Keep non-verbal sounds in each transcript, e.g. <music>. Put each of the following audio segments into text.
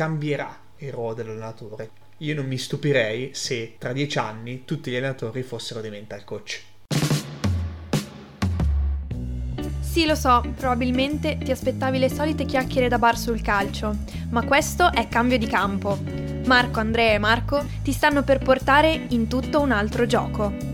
cambierà il ruolo dell'allenatore. Io non mi stupirei se tra dieci anni tutti gli allenatori fossero dei mental coach. Sì, lo so, probabilmente ti aspettavi le solite chiacchiere da bar sul calcio, ma questo è cambio di campo. Marco, Andrea e Marco ti stanno per portare in tutto un altro gioco.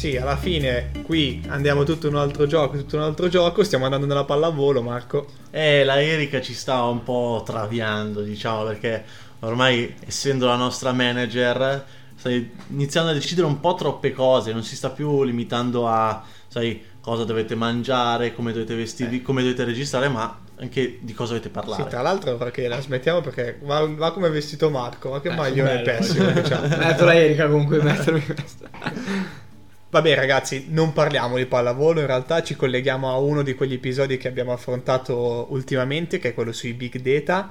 Sì, alla fine qui andiamo tutto un altro gioco, tutto un altro gioco, stiamo andando nella pallavolo, Marco. Eh, la Erika ci sta un po' traviando, diciamo, perché ormai essendo la nostra manager stai iniziando a decidere un po' troppe cose, non si sta più limitando a, sai, cosa dovete mangiare, come dovete vestirvi, eh. come dovete registrare, ma anche di cosa dovete parlare. Sì, tra l'altro perché la smettiamo perché va, va come vestito Marco, ma che eh, maglione pessimo. diciamo. <laughs> Metto la Erika comunque mettermi questo. Vabbè ragazzi, non parliamo di pallavolo, in realtà ci colleghiamo a uno di quegli episodi che abbiamo affrontato ultimamente, che è quello sui big data,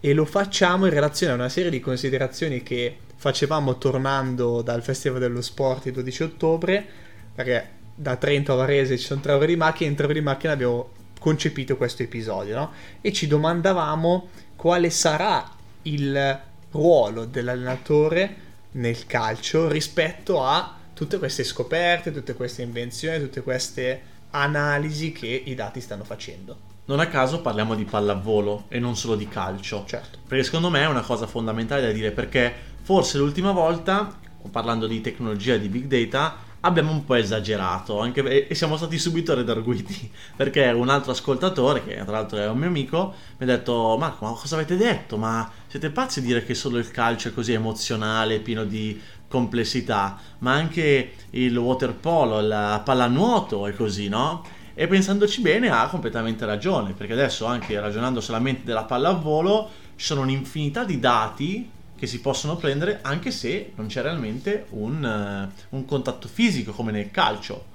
e lo facciamo in relazione a una serie di considerazioni che facevamo tornando dal Festival dello Sport il 12 ottobre, perché da Trento a Varese ci sono tre ore di macchina, in tre ore di macchina abbiamo concepito questo episodio, no? E ci domandavamo quale sarà il ruolo dell'allenatore nel calcio rispetto a tutte queste scoperte, tutte queste invenzioni, tutte queste analisi che i dati stanno facendo. Non a caso parliamo di pallavolo e non solo di calcio. Certo. Perché secondo me è una cosa fondamentale da dire perché forse l'ultima volta, parlando di tecnologia e di big data, abbiamo un po' esagerato anche, e siamo stati subito redarguiti <laughs> perché un altro ascoltatore, che tra l'altro è un mio amico, mi ha detto Marco ma cosa avete detto? Ma siete pazzi a dire che solo il calcio è così emozionale, pieno di complessità, ma anche il waterpolo, la pallanuoto è così, no? E pensandoci bene ha completamente ragione, perché adesso anche ragionando solamente della pallavolo ci sono un'infinità di dati che si possono prendere anche se non c'è realmente un, uh, un contatto fisico come nel calcio.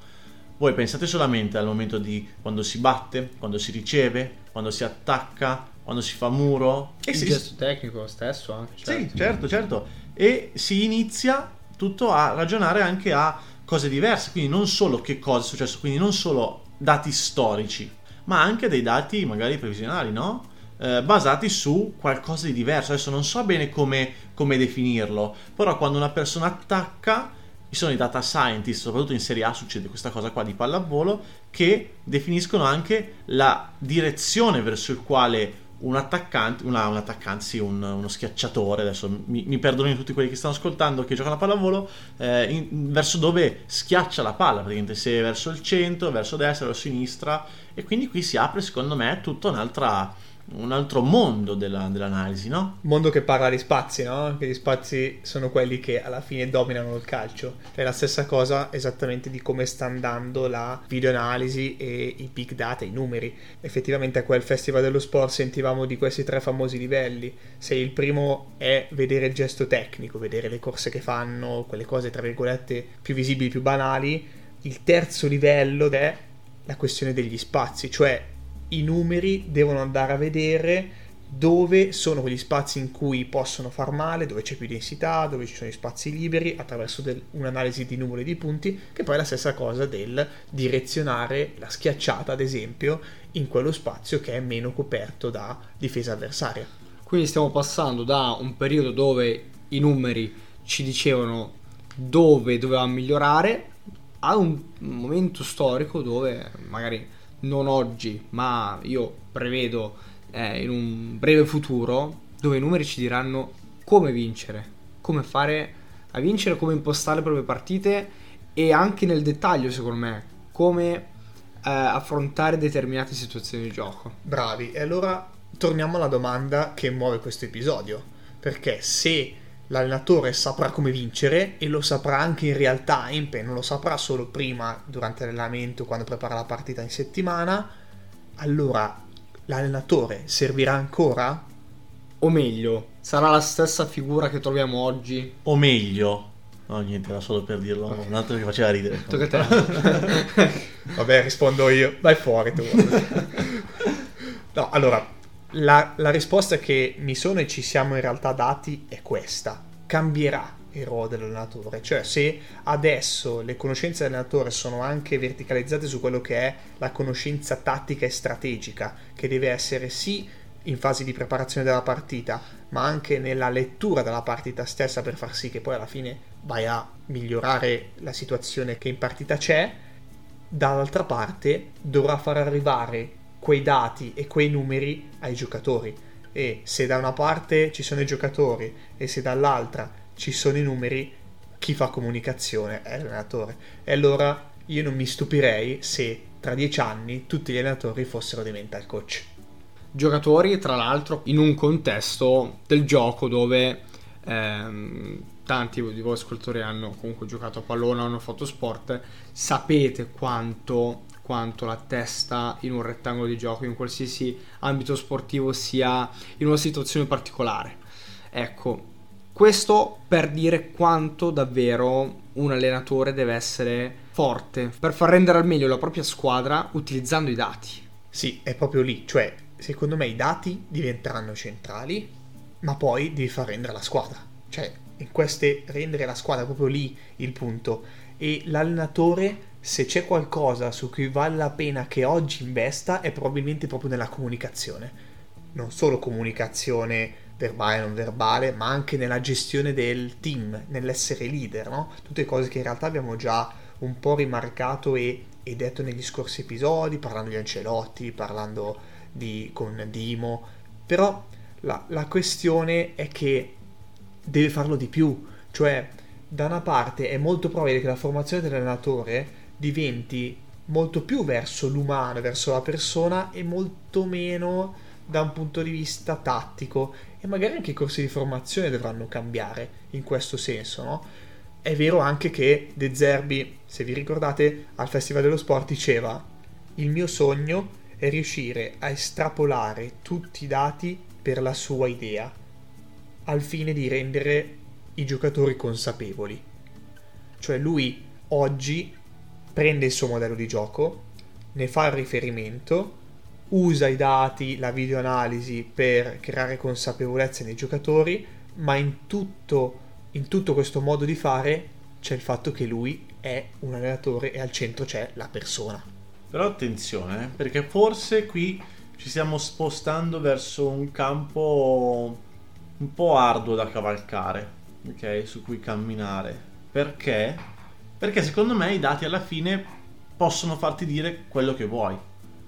Voi pensate solamente al momento di quando si batte, quando si riceve, quando si attacca, quando si fa muro. E il si... gesto tecnico stesso anche. Certo. Sì, certo, certo. E si inizia tutto a ragionare anche a cose diverse, quindi non solo che cosa è successo, quindi non solo dati storici, ma anche dei dati magari previsionali, no? Eh, basati su qualcosa di diverso. Adesso non so bene come, come definirlo, però quando una persona attacca, ci sono i data scientist, soprattutto in Serie A succede questa cosa qua di pallavolo, che definiscono anche la direzione verso il quale un attaccante, una, un attaccante, sì, un, uno schiacciatore, adesso mi, mi perdonino tutti quelli che stanno ascoltando che giocano a pallavolo, eh, in, verso dove schiaccia la palla, praticamente se verso il centro, verso destra, verso sinistra, e quindi qui si apre secondo me tutta un'altra un altro mondo della, dell'analisi, no? Mondo che parla di spazi, no? Che gli spazi sono quelli che alla fine dominano il calcio. È la stessa cosa esattamente di come sta andando la videoanalisi e i big data, i numeri. Effettivamente a quel Festival dello Sport sentivamo di questi tre famosi livelli. Se il primo è vedere il gesto tecnico, vedere le corse che fanno, quelle cose tra virgolette più visibili, più banali, il terzo livello è la questione degli spazi, cioè i numeri devono andare a vedere dove sono quegli spazi in cui possono far male, dove c'è più densità, dove ci sono gli spazi liberi, attraverso del, un'analisi di numeri di punti, che poi è la stessa cosa del direzionare la schiacciata, ad esempio, in quello spazio che è meno coperto da difesa avversaria. Quindi stiamo passando da un periodo dove i numeri ci dicevano dove dovevamo migliorare a un momento storico dove magari non oggi, ma io prevedo eh, in un breve futuro dove i numeri ci diranno come vincere, come fare a vincere, come impostare le proprie partite e anche nel dettaglio, secondo me, come eh, affrontare determinate situazioni di gioco. Bravi, e allora torniamo alla domanda che muove questo episodio, perché se l'allenatore saprà come vincere e lo saprà anche in real time, non lo saprà solo prima durante l'allenamento quando prepara la partita in settimana, allora l'allenatore servirà ancora? O meglio, sarà la stessa figura che troviamo oggi? O meglio, No, niente, era solo per dirlo. Okay. Un altro che faceva ridere. <laughs> Tocca a te. Vabbè, rispondo io. Vai fuori tu. <laughs> no, allora, la, la risposta che mi sono e ci siamo in realtà dati è questa. Cambierà il ruolo dell'allenatore. Cioè, se adesso le conoscenze dell'allenatore sono anche verticalizzate su quello che è la conoscenza tattica e strategica, che deve essere sì in fase di preparazione della partita, ma anche nella lettura della partita stessa per far sì che poi alla fine vai a migliorare la situazione che in partita c'è, dall'altra parte dovrà far arrivare quei dati e quei numeri ai giocatori. E se da una parte ci sono i giocatori e se dall'altra ci sono i numeri, chi fa comunicazione è l'allenatore. E allora io non mi stupirei se tra dieci anni tutti gli allenatori fossero dei mental coach. Giocatori, tra l'altro, in un contesto del gioco dove ehm, tanti di voi ascoltatori hanno comunque giocato a pallone, hanno fatto sport, sapete quanto, quanto la testa in un rettangolo di gioco, in qualsiasi ambito sportivo, sia in una situazione particolare. Ecco, questo per dire quanto davvero un allenatore deve essere forte per far rendere al meglio la propria squadra utilizzando i dati. Sì, è proprio lì, cioè secondo me i dati diventeranno centrali, ma poi devi far rendere la squadra. Cioè, in queste rendere la squadra proprio lì il punto. E l'allenatore, se c'è qualcosa su cui vale la pena che oggi investa, è probabilmente proprio nella comunicazione. Non solo comunicazione verbale, non verbale, ma anche nella gestione del team, nell'essere leader, no? Tutte cose che in realtà abbiamo già un po' rimarcato e, e detto negli scorsi episodi, parlando di Ancelotti, parlando di, con Dimo, però la, la questione è che deve farlo di più, cioè da una parte è molto probabile che la formazione dell'allenatore diventi molto più verso l'umano, verso la persona e molto meno da un punto di vista tattico e magari anche i corsi di formazione dovranno cambiare in questo senso, no? È vero anche che De Zerbi, se vi ricordate, al Festival dello Sport diceva il mio sogno è riuscire a estrapolare tutti i dati per la sua idea, al fine di rendere i giocatori consapevoli. Cioè lui oggi prende il suo modello di gioco, ne fa il riferimento usa i dati, la videoanalisi per creare consapevolezza nei giocatori, ma in tutto, in tutto questo modo di fare c'è il fatto che lui è un allenatore e al centro c'è la persona. Però attenzione, eh, perché forse qui ci stiamo spostando verso un campo un po' arduo da cavalcare, ok? Su cui camminare. Perché? Perché secondo me i dati alla fine possono farti dire quello che vuoi.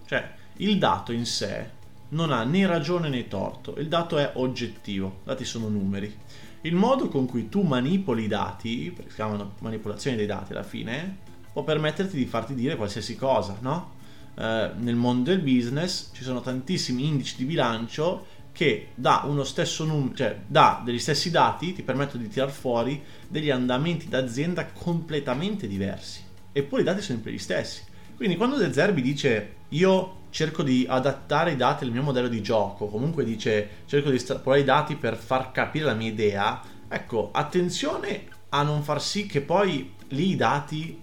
Cioè, il dato in sé non ha né ragione né torto, il dato è oggettivo, i dati sono numeri. Il modo con cui tu manipoli i dati, perché si chiamano manipolazione dei dati alla fine, può permetterti di farti dire qualsiasi cosa, no? Eh, nel mondo del business ci sono tantissimi indici di bilancio che da uno stesso numero, cioè da degli stessi dati ti permettono di tirar fuori degli andamenti d'azienda completamente diversi. Eppure i dati sono sempre gli stessi. Quindi quando De Zerbi dice io cerco di adattare i dati al mio modello di gioco, comunque dice cerco di estrapolare i dati per far capire la mia idea, ecco, attenzione a non far sì che poi lì i dati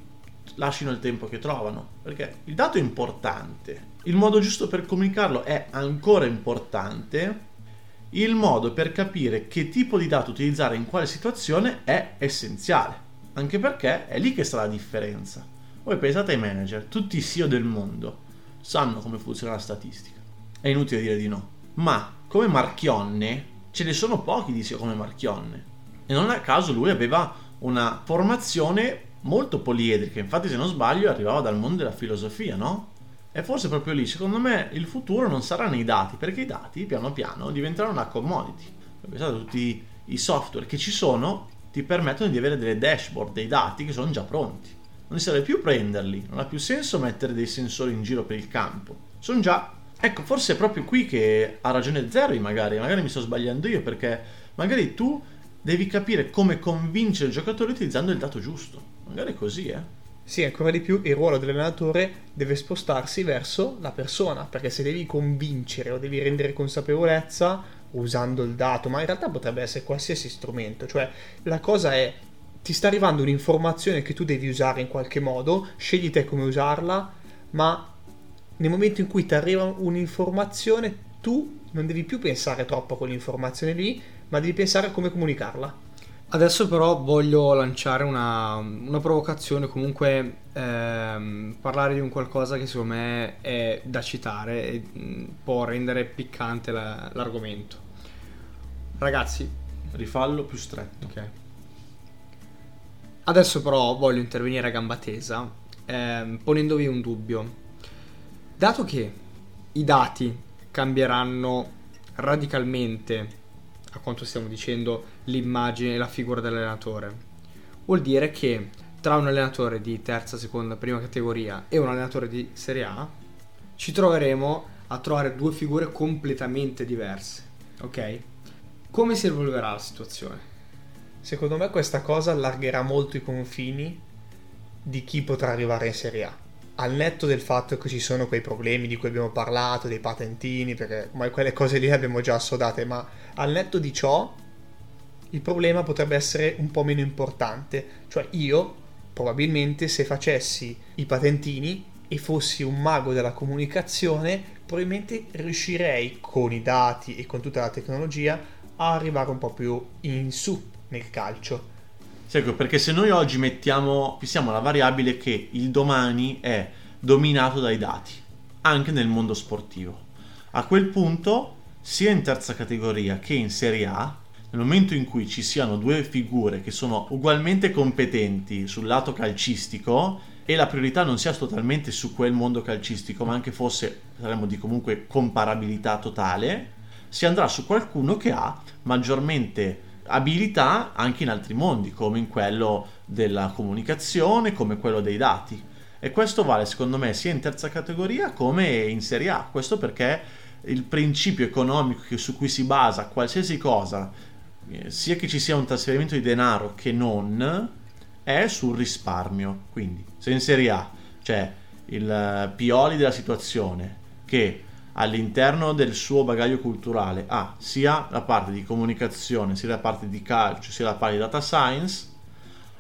lasciano il tempo che trovano, perché il dato è importante, il modo giusto per comunicarlo è ancora importante, il modo per capire che tipo di dato utilizzare in quale situazione è essenziale, anche perché è lì che sta la differenza. Voi pensate ai manager, tutti i CEO del mondo, sanno come funziona la statistica. È inutile dire di no. Ma come Marchionne ce ne sono pochi di come Marchionne. E non a caso lui aveva una formazione molto poliedrica, infatti se non sbaglio arrivava dal mondo della filosofia, no? E forse proprio lì, secondo me, il futuro non sarà nei dati, perché i dati piano piano diventeranno una commodity. Pensate tutti i software che ci sono ti permettono di avere delle dashboard, dei dati che sono già pronti non serve più prenderli, non ha più senso mettere dei sensori in giro per il campo. Sono già... Ecco, forse è proprio qui che ha ragione Zerri magari, magari mi sto sbagliando io perché magari tu devi capire come convincere il giocatore utilizzando il dato giusto. Magari così, eh. Sì, ancora di più il ruolo dell'allenatore deve spostarsi verso la persona, perché se devi convincere o devi rendere consapevolezza usando il dato, ma in realtà potrebbe essere qualsiasi strumento, cioè la cosa è ti sta arrivando un'informazione che tu devi usare in qualche modo, scegli te come usarla, ma nel momento in cui ti arriva un'informazione tu non devi più pensare troppo a quell'informazione lì, ma devi pensare a come comunicarla. Adesso però voglio lanciare una, una provocazione, comunque ehm, parlare di un qualcosa che secondo me è da citare e mh, può rendere piccante la- l'argomento. Ragazzi, Rifallo più stretto. ok. Adesso però voglio intervenire a gamba tesa ehm, ponendovi un dubbio. Dato che i dati cambieranno radicalmente, a quanto stiamo dicendo, l'immagine e la figura dell'allenatore, vuol dire che tra un allenatore di terza, seconda, prima categoria e un allenatore di Serie A ci troveremo a trovare due figure completamente diverse. Ok? Come si evolverà la situazione? Secondo me questa cosa allargherà molto i confini di chi potrà arrivare in Serie A. Al netto del fatto che ci sono quei problemi di cui abbiamo parlato, dei patentini, perché ormai quelle cose lì le abbiamo già assodate, ma al netto di ciò il problema potrebbe essere un po' meno importante. Cioè io, probabilmente, se facessi i patentini e fossi un mago della comunicazione, probabilmente riuscirei con i dati e con tutta la tecnologia a arrivare un po' più in su nel calcio. Sì, ecco, perché se noi oggi mettiamo, fissiamo la variabile che il domani è dominato dai dati, anche nel mondo sportivo. A quel punto, sia in terza categoria che in Serie A, nel momento in cui ci siano due figure che sono ugualmente competenti sul lato calcistico e la priorità non sia totalmente su quel mondo calcistico, ma anche fosse, saremmo di comunque comparabilità totale, si andrà su qualcuno che ha maggiormente abilità anche in altri mondi, come in quello della comunicazione, come quello dei dati. E questo vale secondo me sia in terza categoria come in Serie A. Questo perché il principio economico su cui si basa qualsiasi cosa, eh, sia che ci sia un trasferimento di denaro che non, è sul risparmio. Quindi, se in Serie A c'è il eh, Pioli della situazione che all'interno del suo bagaglio culturale ha sia la parte di comunicazione, sia la parte di calcio, sia la parte di data science,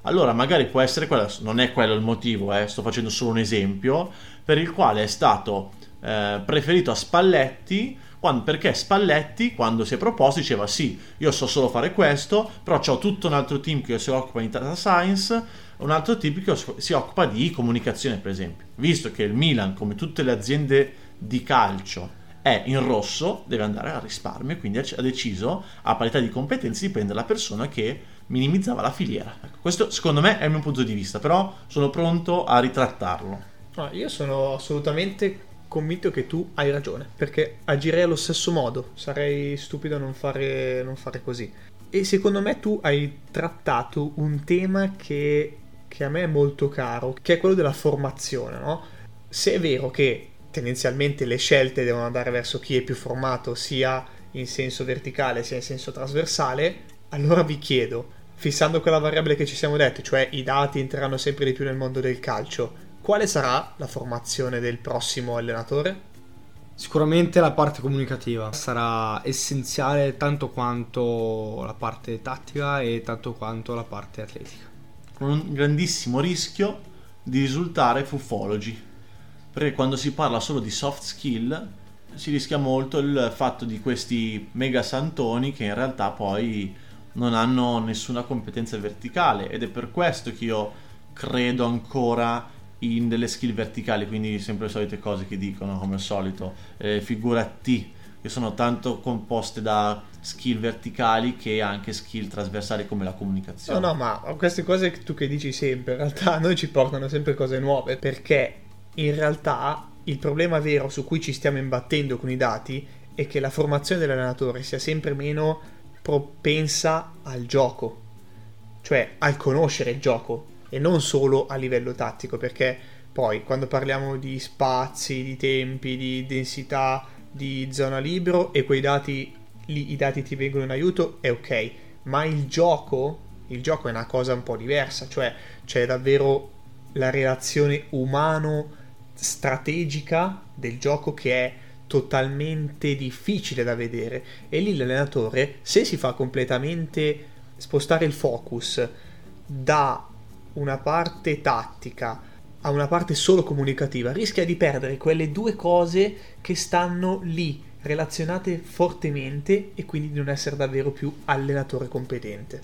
allora magari può essere quello, non è quello il motivo, eh, sto facendo solo un esempio, per il quale è stato eh, preferito a Spalletti, quando- perché Spalletti quando si è proposto diceva sì, io so solo fare questo, però ho tutto un altro team che si occupa di data science, un altro team che si occupa di comunicazione per esempio. Visto che il Milan, come tutte le aziende di calcio, è in rosso, deve andare a risparmio quindi ha deciso a parità di competenze di prendere la persona che minimizzava la filiera. Ecco, questo secondo me è il mio punto di vista, però sono pronto a ritrattarlo. No, io sono assolutamente convinto che tu hai ragione, perché agirei allo stesso modo, sarei stupido a non fare, non fare così. E secondo me tu hai trattato un tema che, che a me è molto caro, che è quello della formazione, no? Se è vero che tendenzialmente le scelte devono andare verso chi è più formato sia in senso verticale sia in senso trasversale, allora vi chiedo, fissando quella variabile che ci siamo detti, cioè i dati entreranno sempre di più nel mondo del calcio, quale sarà la formazione del prossimo allenatore? Sicuramente la parte comunicativa sarà essenziale tanto quanto la parte tattica e tanto quanto la parte atletica. Con un grandissimo rischio di risultare fuffologi. Perché quando si parla solo di soft skill si rischia molto il fatto di questi mega santoni che in realtà poi non hanno nessuna competenza verticale ed è per questo che io credo ancora in delle skill verticali, quindi sempre le solite cose che dicono come al solito, eh, figura T, che sono tanto composte da skill verticali che anche skill trasversali come la No, comunicazione. no, ma queste cose tu che dici sempre, in realtà a noi ci portano sempre cose nuove, perché in realtà il problema vero su cui ci stiamo imbattendo con i dati è che la formazione dell'allenatore sia sempre meno propensa al gioco, cioè al conoscere il gioco e non solo a livello tattico, perché poi quando parliamo di spazi, di tempi, di densità, di zona libero e quei dati lì i dati ti vengono in aiuto è ok, ma il gioco, il gioco è una cosa un po' diversa, cioè c'è davvero la relazione umano strategica del gioco che è totalmente difficile da vedere e lì l'allenatore se si fa completamente spostare il focus da una parte tattica a una parte solo comunicativa rischia di perdere quelle due cose che stanno lì relazionate fortemente e quindi di non essere davvero più allenatore competente.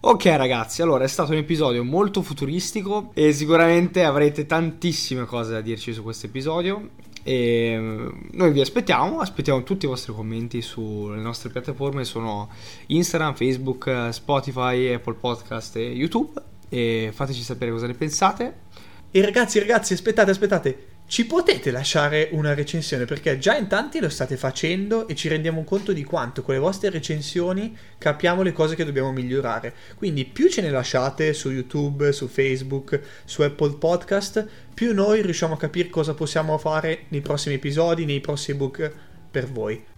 Ok ragazzi, allora è stato un episodio molto futuristico e sicuramente avrete tantissime cose da dirci su questo episodio. E mm, noi vi aspettiamo, aspettiamo tutti i vostri commenti sulle nostre piattaforme, sono Instagram, Facebook, Spotify, Apple Podcast e YouTube. E fateci sapere cosa ne pensate. E ragazzi, ragazzi, aspettate, aspettate, ci potete lasciare una recensione perché già in tanti lo state facendo e ci rendiamo conto di quanto con le vostre recensioni capiamo le cose che dobbiamo migliorare. Quindi più ce ne lasciate su YouTube, su Facebook, su Apple Podcast, più noi riusciamo a capire cosa possiamo fare nei prossimi episodi, nei prossimi book per voi.